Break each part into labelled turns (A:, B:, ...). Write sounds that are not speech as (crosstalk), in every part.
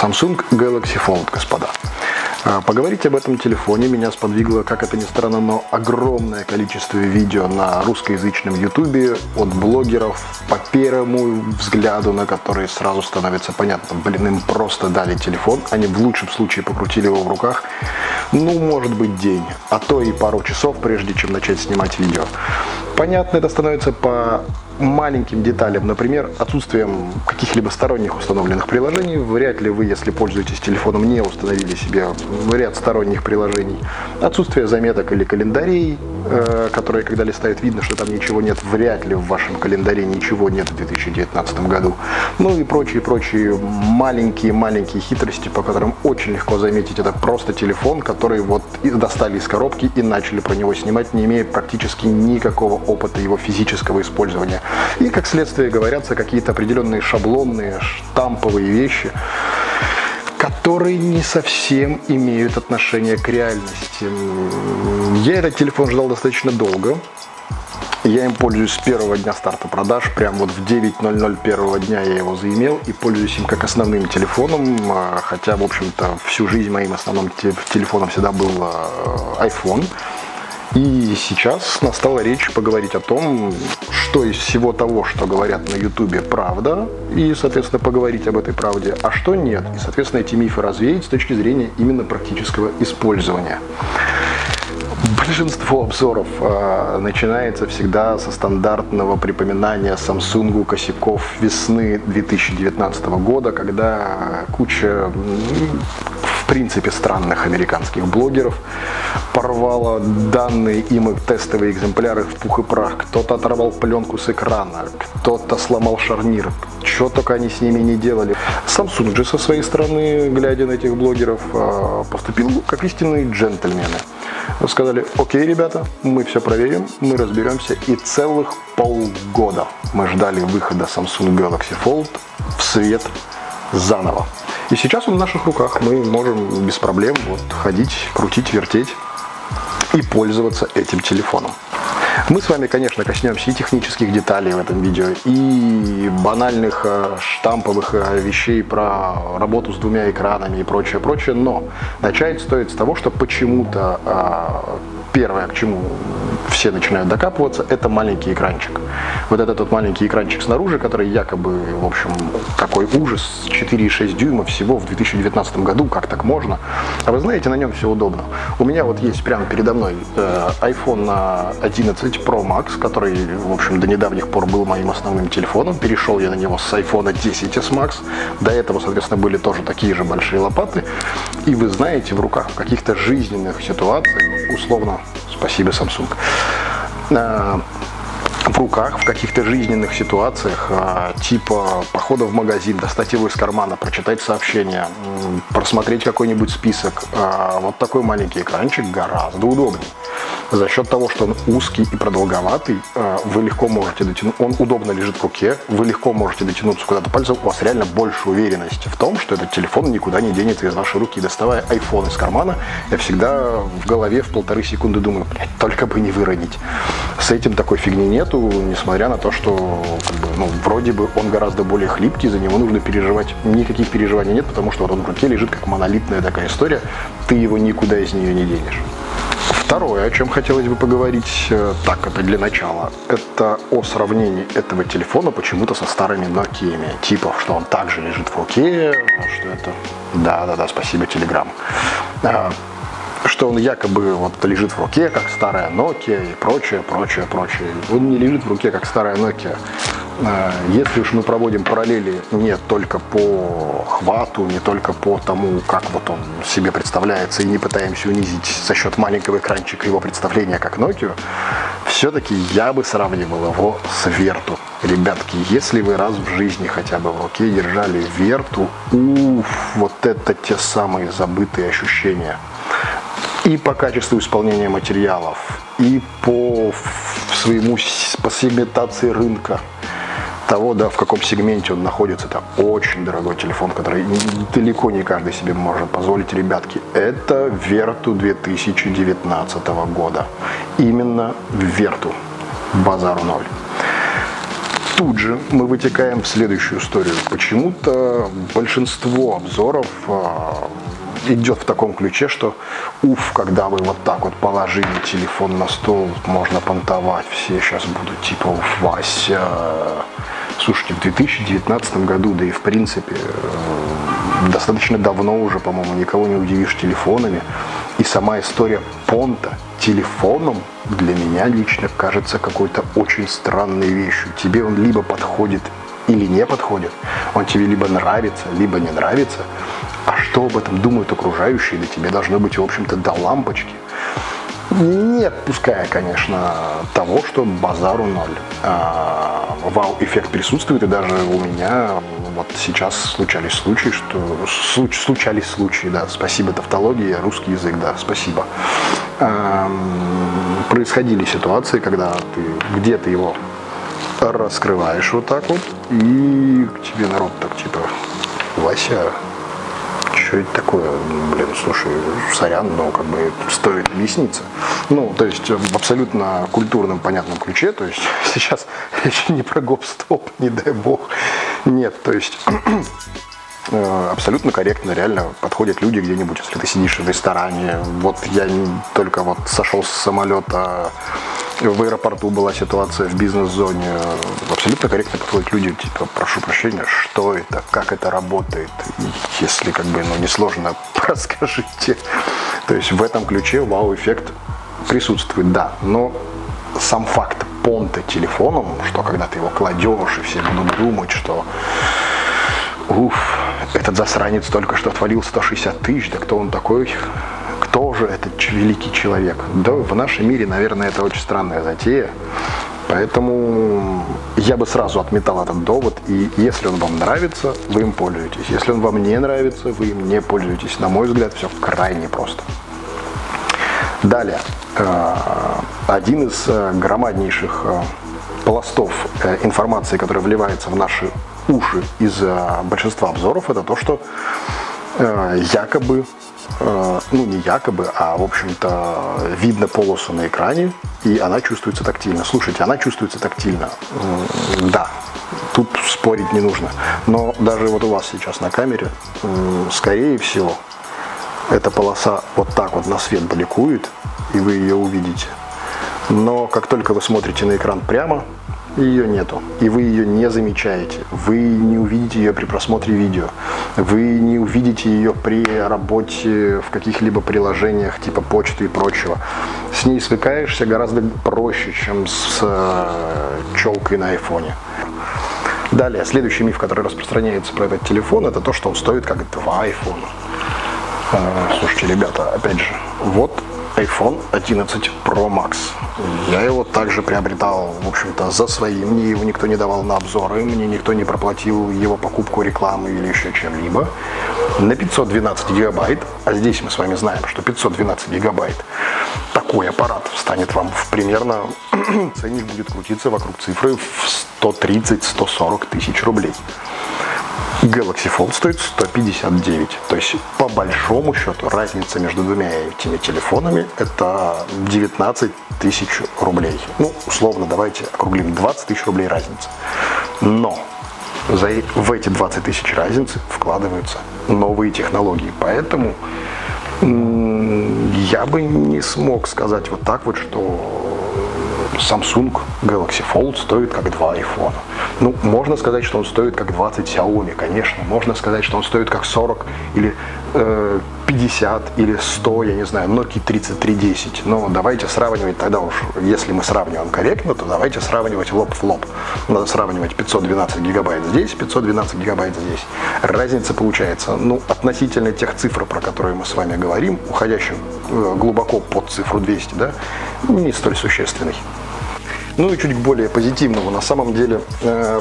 A: Samsung Galaxy Fold, господа. А, поговорить об этом телефоне меня сподвигло, как это ни странно, но огромное количество видео на русскоязычном ютубе от блогеров по первому взгляду, на который сразу становится понятно, блин, им просто дали телефон, они в лучшем случае покрутили его в руках, ну, может быть, день, а то и пару часов, прежде чем начать снимать видео. Понятно это становится по маленьким деталям, например, отсутствием каких-либо сторонних установленных приложений. Вряд ли вы, если пользуетесь телефоном, не установили себе ряд сторонних приложений. Отсутствие заметок или календарей, э, которые, когда листают, видно, что там ничего нет. Вряд ли в вашем календаре ничего нет в 2019 году. Ну и прочие-прочие маленькие-маленькие хитрости, по которым очень легко заметить. Это просто телефон, который вот достали из коробки и начали про него снимать, не имея практически никакого опыта его физического использования. И, как следствие, говорятся какие-то определенные шаблонные, штамповые вещи, которые не совсем имеют отношение к реальности. Я этот телефон ждал достаточно долго. Я им пользуюсь с первого дня старта продаж. Прям вот в 9.00 первого дня я его заимел и пользуюсь им как основным телефоном. Хотя, в общем-то, всю жизнь моим основным телефоном всегда был э, iPhone. И сейчас настала речь поговорить о том, что из всего того, что говорят на Ютубе, правда, и, соответственно, поговорить об этой правде, а что нет, и, соответственно, эти мифы развеять с точки зрения именно практического использования. Большинство обзоров э, начинается всегда со стандартного припоминания Samsung косяков весны 2019 года, когда куча принципе странных американских блогеров. Порвало данные им тестовые экземпляры в пух и прах. Кто-то оторвал пленку с экрана, кто-то сломал шарнир. Что только они с ними не делали. Samsung же со своей стороны, глядя на этих блогеров, а, поступил как истинные джентльмены. Сказали, окей, ребята, мы все проверим, мы разберемся. И целых полгода мы ждали выхода Samsung Galaxy Fold в свет заново. И сейчас он в наших руках. Мы можем без проблем вот ходить, крутить, вертеть и пользоваться этим телефоном. Мы с вами, конечно, коснемся и технических деталей в этом видео, и банальных э, штамповых э, вещей про работу с двумя экранами и прочее, прочее, но начать стоит с того, что почему-то э, первое, к чему все начинают докапываться, это маленький экранчик. Вот этот вот маленький экранчик снаружи, который якобы, в общем, такой ужас, 4,6 дюйма всего в 2019 году, как так можно? А вы знаете, на нем все удобно. У меня вот есть прямо передо мной э, iPhone 11 Pro Max, который, в общем, до недавних пор был моим основным телефоном. Перешел я на него с iPhone 10s Max. До этого, соответственно, были тоже такие же большие лопаты. И вы знаете, в руках в каких-то жизненных ситуациях, условно, спасибо, Samsung, э, в руках в каких-то жизненных ситуациях, а, типа похода в магазин, достать его из кармана, прочитать сообщение, просмотреть какой-нибудь список. А, вот такой маленький экранчик гораздо удобнее за счет того, что он узкий и продолговатый, э, вы легко можете дотянуть, он удобно лежит в руке, вы легко можете дотянуться куда-то пальцем, у вас реально больше уверенности в том, что этот телефон никуда не денется из вашей руки. Доставая iPhone из кармана, я всегда в голове в полторы секунды думаю, блядь, только бы не выронить. С этим такой фигни нету, несмотря на то, что ну, вроде бы он гораздо более хлипкий, за него нужно переживать. Никаких переживаний нет, потому что вот он в руке лежит как монолитная такая история, ты его никуда из нее не денешь. Второе, о чем хотелось бы поговорить, э, так, это для начала, это о сравнении этого телефона почему-то со старыми Nokia. Типа, что он также лежит в руке, что это... Да-да-да, спасибо, Telegram что он якобы вот лежит в руке, как старая Nokia и прочее, прочее, прочее. Он не лежит в руке, как старая Nokia. А, если уж мы проводим параллели не только по хвату, не только по тому, как вот он себе представляется, и не пытаемся унизить за счет маленького экранчика его представления как Nokia, все-таки я бы сравнивал его с Верту. Ребятки, если вы раз в жизни хотя бы в руке держали Верту, уф, вот это те самые забытые ощущения и по качеству исполнения материалов, и по своему по сегментации рынка того, да, в каком сегменте он находится. Это очень дорогой телефон, который далеко не каждый себе может позволить, ребятки. Это Верту 2019 года. Именно Верту. Базару ноль. Тут же мы вытекаем в следующую историю. Почему-то большинство обзоров а, идет в таком ключе, что уф, когда вы вот так вот положили телефон на стол, можно понтовать, все сейчас будут типа уф, Вася. Слушайте, в 2019 году, да и в принципе, э, достаточно давно уже, по-моему, никого не удивишь телефонами. И сама история понта телефоном для меня лично кажется какой-то очень странной вещью. Тебе он либо подходит или не подходит, он тебе либо нравится, либо не нравится, а что об этом думают окружающие, да тебе должно быть, в общем-то, до лампочки. Не отпуская, конечно, того, что базару ноль. А, вау-эффект присутствует, и даже у меня вот сейчас случались случаи, что случ, случались случаи, да, спасибо тавтологии, русский язык, да, спасибо. А, происходили ситуации, когда ты где-то его раскрываешь вот так вот, и к тебе народ так типа, Вася, что это такое? Блин, слушай, сорян, но как бы стоит объясниться. Ну, то есть в абсолютно культурном, понятном ключе, то есть (laughs) сейчас (laughs) речь не про гоп-стоп, не дай бог. Нет, то есть (clears throat) абсолютно корректно, реально подходят люди где-нибудь, если ты сидишь в ресторане. Вот я только вот сошел с самолета в аэропорту была ситуация в бизнес-зоне. Абсолютно корректно подходят люди, типа, прошу прощения, что это, как это работает. Если как бы, ну, несложно, (laughs) расскажите. То есть в этом ключе вау-эффект присутствует, да. Но сам факт понта телефоном, что когда ты его кладешь, и все будут думать, что уф, этот засранец только что отвалил 160 тысяч, да кто он такой? кто же этот великий человек? Да, в нашем мире, наверное, это очень странная затея. Поэтому я бы сразу отметал этот довод. И если он вам нравится, вы им пользуетесь. Если он вам не нравится, вы им не пользуетесь. На мой взгляд, все крайне просто. Далее. Э, один из э, громаднейших э, пластов информации, которая вливается в наши уши из большинства обзоров, это то, что якобы Э, ну не якобы, а в общем-то видно полосу на экране, и она чувствуется тактильно. Слушайте, она чувствуется тактильно. Да, тут спорить не нужно. Но даже вот у вас сейчас на камере, скорее всего, эта полоса вот так вот на свет бликует, и вы ее увидите. Но как только вы смотрите на экран прямо, ее нету, и вы ее не замечаете, вы не увидите ее при просмотре видео, вы не увидите ее при работе в каких-либо приложениях типа почты и прочего. С ней свыкаешься гораздо проще, чем с э, челкой на айфоне. Далее, следующий миф, который распространяется про этот телефон, это то, что он стоит как два айфона. Э, слушайте, ребята, опять же, вот iPhone 11 Pro Max. Я его также приобретал, в общем-то, за свои. Мне его никто не давал на обзоры, мне никто не проплатил его покупку рекламы или еще чем-либо. На 512 гигабайт, а здесь мы с вами знаем, что 512 гигабайт, такой аппарат станет вам в примерно, (clears throat) ценник будет крутиться вокруг цифры в 130-140 тысяч рублей. Galaxy Fold стоит 159. То есть, по большому счету, разница между двумя этими телефонами это 19 тысяч рублей. Ну, условно, давайте округлим 20 тысяч рублей разница. Но за, в эти 20 тысяч разницы вкладываются новые технологии. Поэтому я бы не смог сказать вот так вот, что Samsung Galaxy Fold стоит как два iPhone. Ну, можно сказать, что он стоит как 20 Xiaomi, конечно. Можно сказать, что он стоит как 40 или 50 или 100, я не знаю, Nokia 3310. Но давайте сравнивать тогда уж, если мы сравниваем корректно, то давайте сравнивать лоб в лоб. Надо сравнивать 512 гигабайт здесь, 512 гигабайт здесь. Разница получается, ну, относительно тех цифр, про которые мы с вами говорим, уходящих э, глубоко под цифру 200, да, не столь существенный. Ну и чуть более позитивному. На самом деле э,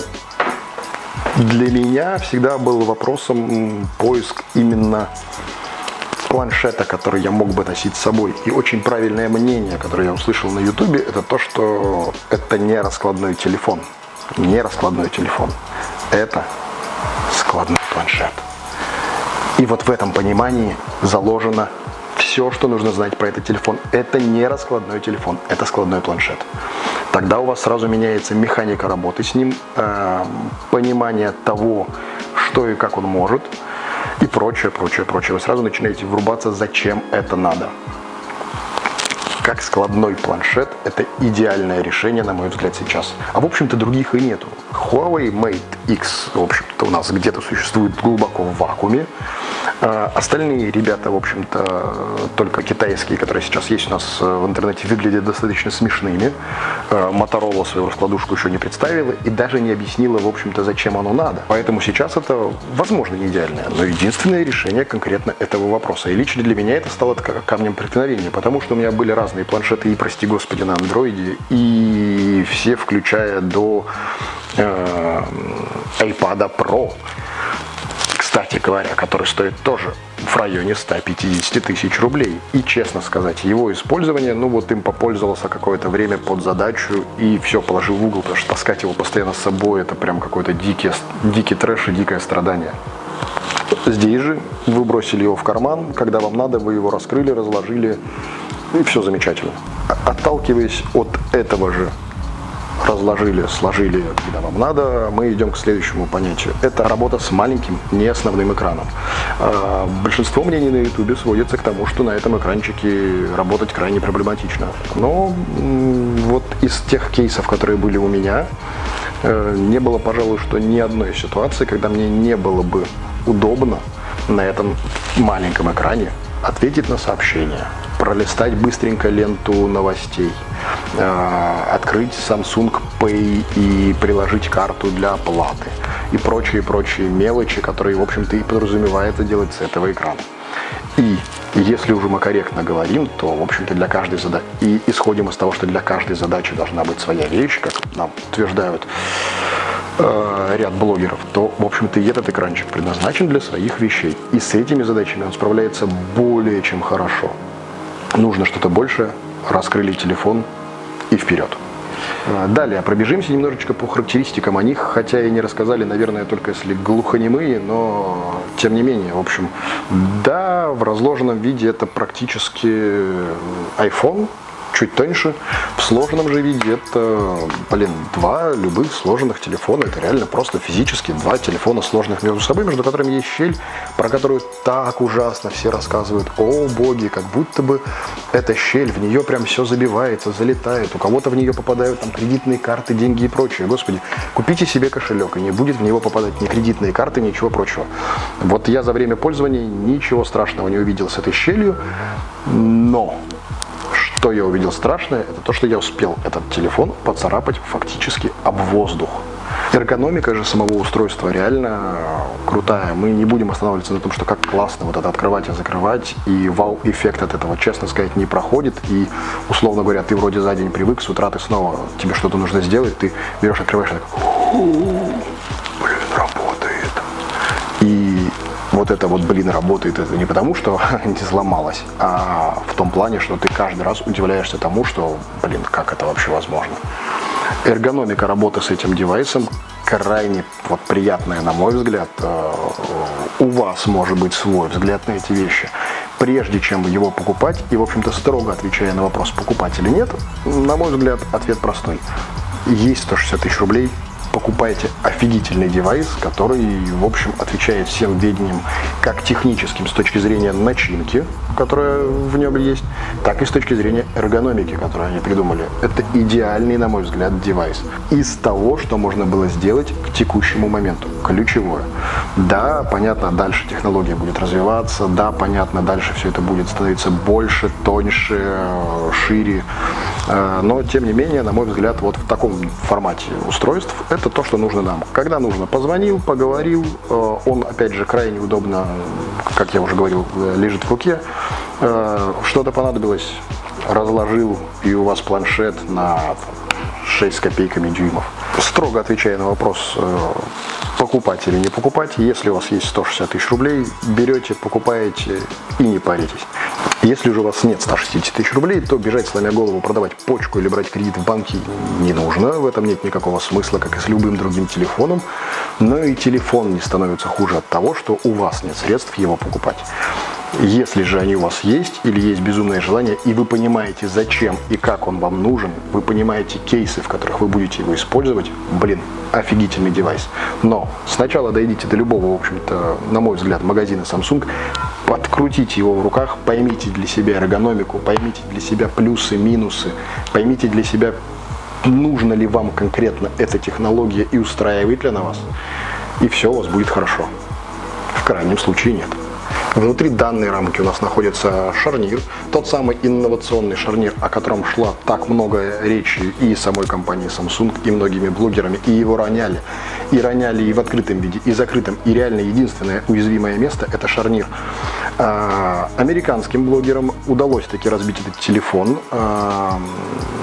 A: для меня всегда был вопросом поиск именно планшета, который я мог бы носить с собой. И очень правильное мнение, которое я услышал на ютубе, это то, что это не раскладной телефон. Не раскладной телефон. Это складной планшет. И вот в этом понимании заложено все, что нужно знать про этот телефон. Это не раскладной телефон, это складной планшет. Тогда у вас сразу меняется механика работы с ним, э, понимание того, что и как он может, и прочее, прочее, прочее. Вы сразу начинаете врубаться, зачем это надо как складной планшет – это идеальное решение, на мой взгляд, сейчас. А в общем-то других и нету. Huawei Mate X, в общем-то, у нас где-то существует глубоко в вакууме. А остальные ребята, в общем-то, только китайские, которые сейчас есть у нас в интернете, выглядят достаточно смешными. А Motorola свою раскладушку еще не представила и даже не объяснила, в общем-то, зачем оно надо. Поэтому сейчас это, возможно, не идеальное, но единственное решение конкретно этого вопроса. И лично для меня это стало камнем преткновения, потому что у меня были разные планшеты и, прости господи, на андроиде, и все, включая до э, iPad Pro, кстати говоря, который стоит тоже в районе 150 тысяч рублей. И, честно сказать, его использование, ну вот им попользовался какое-то время под задачу и все положил в угол, потому что таскать его постоянно с собой, это прям какой-то дикий, дикий трэш и дикое страдание. Здесь же вы бросили его в карман, когда вам надо, вы его раскрыли, разложили, и все замечательно. Отталкиваясь от этого же разложили, сложили, когда вам надо, мы идем к следующему понятию. Это работа с маленьким, не основным экраном. А, большинство мнений на YouTube сводится к тому, что на этом экранчике работать крайне проблематично. Но вот из тех кейсов, которые были у меня, э, не было, пожалуй, что ни одной ситуации, когда мне не было бы удобно на этом маленьком экране ответить на сообщение, пролистать быстренько ленту новостей, открыть Samsung Pay и приложить карту для оплаты и прочие-прочие мелочи, которые, в общем-то, и подразумевается делать с этого экрана. И если уже мы корректно говорим, то, в общем-то, для каждой задачи, и исходим из того, что для каждой задачи должна быть своя вещь, как нам утверждают э, ряд блогеров, то, в общем-то, и этот экранчик предназначен для своих вещей. И с этими задачами он справляется более чем хорошо нужно что-то большее, раскрыли телефон и вперед. А, далее, пробежимся немножечко по характеристикам о них, хотя и не рассказали, наверное, только если глухонемые, но тем не менее, в общем, да, в разложенном виде это практически iPhone, чуть тоньше. В сложном же виде это, блин, два любых сложенных телефона. Это реально просто физически два телефона сложных между собой, между которыми есть щель, про которую так ужасно все рассказывают. О, боги, как будто бы эта щель, в нее прям все забивается, залетает. У кого-то в нее попадают там кредитные карты, деньги и прочее. Господи, купите себе кошелек, и не будет в него попадать ни кредитные карты, ничего прочего. Вот я за время пользования ничего страшного не увидел с этой щелью, но что я увидел страшное, это то, что я успел этот телефон поцарапать фактически об воздух. Эргономика же самого устройства реально крутая. Мы не будем останавливаться на том, что как классно вот это открывать и закрывать. И вау-эффект от этого, честно сказать, не проходит. И, условно говоря, ты вроде за день привык, с утра ты снова, тебе что-то нужно сделать, ты берешь, открываешь, и так, вот это вот, блин, работает, это не потому, что (laughs) не сломалось, а в том плане, что ты каждый раз удивляешься тому, что, блин, как это вообще возможно. Эргономика работы с этим девайсом крайне вот, приятная, на мой взгляд. Э, у вас может быть свой взгляд на эти вещи. Прежде чем его покупать, и, в общем-то, строго отвечая на вопрос, покупать или нет, на мой взгляд, ответ простой. Есть 160 тысяч рублей, покупаете офигительный девайс, который, в общем, отвечает всем ведениям как техническим с точки зрения начинки, которая в нем есть, так и с точки зрения эргономики, которую они придумали. Это идеальный, на мой взгляд, девайс. Из того, что можно было сделать к текущему моменту. Ключевое. Да, понятно, дальше технология будет развиваться, да, понятно, дальше все это будет становиться больше, тоньше, шире. Э, но, тем не менее, на мой взгляд, вот в таком формате устройств это то, что нужно нам. Когда нужно, позвонил, поговорил, э, он, опять же, крайне удобно, как я уже говорил, лежит в руке, э, что-то понадобилось, разложил, и у вас планшет на 6 с копейками дюймов. Строго отвечая на вопрос, э, покупать или не покупать, если у вас есть 160 тысяч рублей, берете, покупаете и не паритесь. Если же у вас нет 160 тысяч рублей, то бежать, сломя голову, продавать почку или брать кредит в банке не нужно. В этом нет никакого смысла, как и с любым другим телефоном. Но и телефон не становится хуже от того, что у вас нет средств его покупать. Если же они у вас есть или есть безумное желание, и вы понимаете, зачем и как он вам нужен, вы понимаете кейсы, в которых вы будете его использовать, блин, офигительный девайс. Но сначала дойдите до любого, в общем-то, на мой взгляд, магазина Samsung, подкрутите его в руках, поймите для себя эргономику, поймите для себя плюсы, минусы, поймите для себя, нужна ли вам конкретно эта технология и устраивает ли она вас, и все у вас будет хорошо. В крайнем случае нет. Внутри данной рамки у нас находится шарнир, тот самый инновационный шарнир, о котором шла так много речи и самой компании Samsung, и многими блогерами, и его роняли. И роняли и в открытом виде, и закрытом. И реально единственное уязвимое место – это шарнир. А, американским блогерам удалось таки разбить этот телефон, а,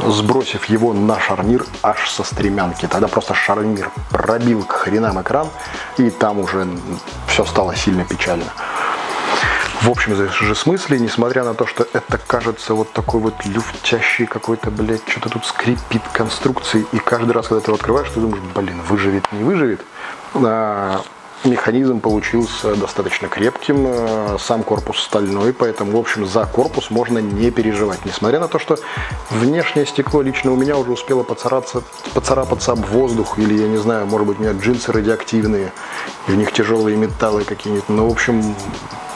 A: сбросив его на шарнир аж со стремянки. Тогда просто шарнир пробил к хренам экран, и там уже все стало сильно печально в общем же смысле, несмотря на то, что это кажется вот такой вот люфтящий какой-то, блядь, что-то тут скрипит конструкции, и каждый раз, когда ты его открываешь, ты думаешь, блин, выживет, не выживет. А, механизм получился достаточно крепким, а, сам корпус стальной, поэтому, в общем, за корпус можно не переживать. Несмотря на то, что внешнее стекло лично у меня уже успело поцарапаться, поцарапаться об воздух, или, я не знаю, может быть, у меня джинсы радиоактивные, и в них тяжелые металлы какие-нибудь. Но, ну, в общем,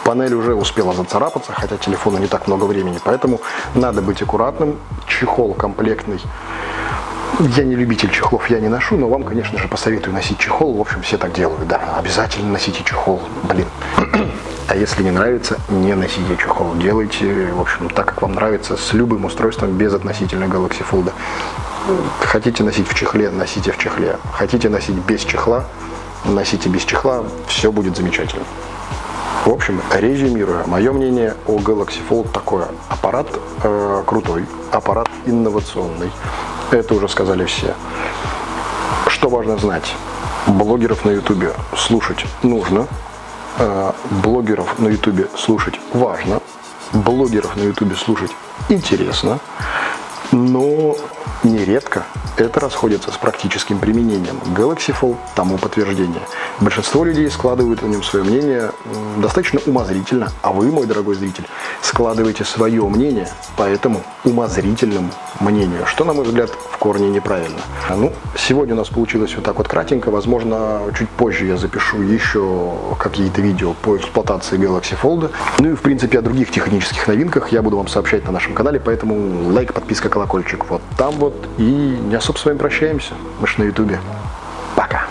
A: Панель уже успела зацарапаться, хотя телефону не так много времени, поэтому надо быть аккуратным. Чехол комплектный. Я не любитель чехлов, я не ношу, но вам, конечно же, посоветую носить чехол. В общем, все так делают, да. Обязательно носите чехол, блин. А если не нравится, не носите чехол. Делайте, в общем, так, как вам нравится, с любым устройством без относительно Galaxy Fold. Хотите носить в чехле, носите в чехле. Хотите носить без чехла, носите без чехла, все будет замечательно. В общем, резюмируя, мое мнение о Galaxy Fold такое. Аппарат э, крутой, аппарат инновационный. Это уже сказали все. Что важно знать? Блогеров на ютубе слушать нужно. Э, блогеров на ютубе слушать важно. Блогеров на ютубе слушать интересно. Но нередко это расходится с практическим применением. Galaxy Fold тому подтверждение. Большинство людей складывают о нем свое мнение достаточно умозрительно, а вы, мой дорогой зритель, складываете свое мнение по этому умозрительному мнению, что, на мой взгляд, в корне неправильно. Ну, сегодня у нас получилось вот так вот кратенько, возможно, чуть позже я запишу еще какие-то видео по эксплуатации Galaxy Fold. Ну и, в принципе, о других технических новинках я буду вам сообщать на нашем канале, поэтому лайк, подписка, колокольчик вот там вот. И не особо с вами прощаемся. Мы же на ютубе. Пока.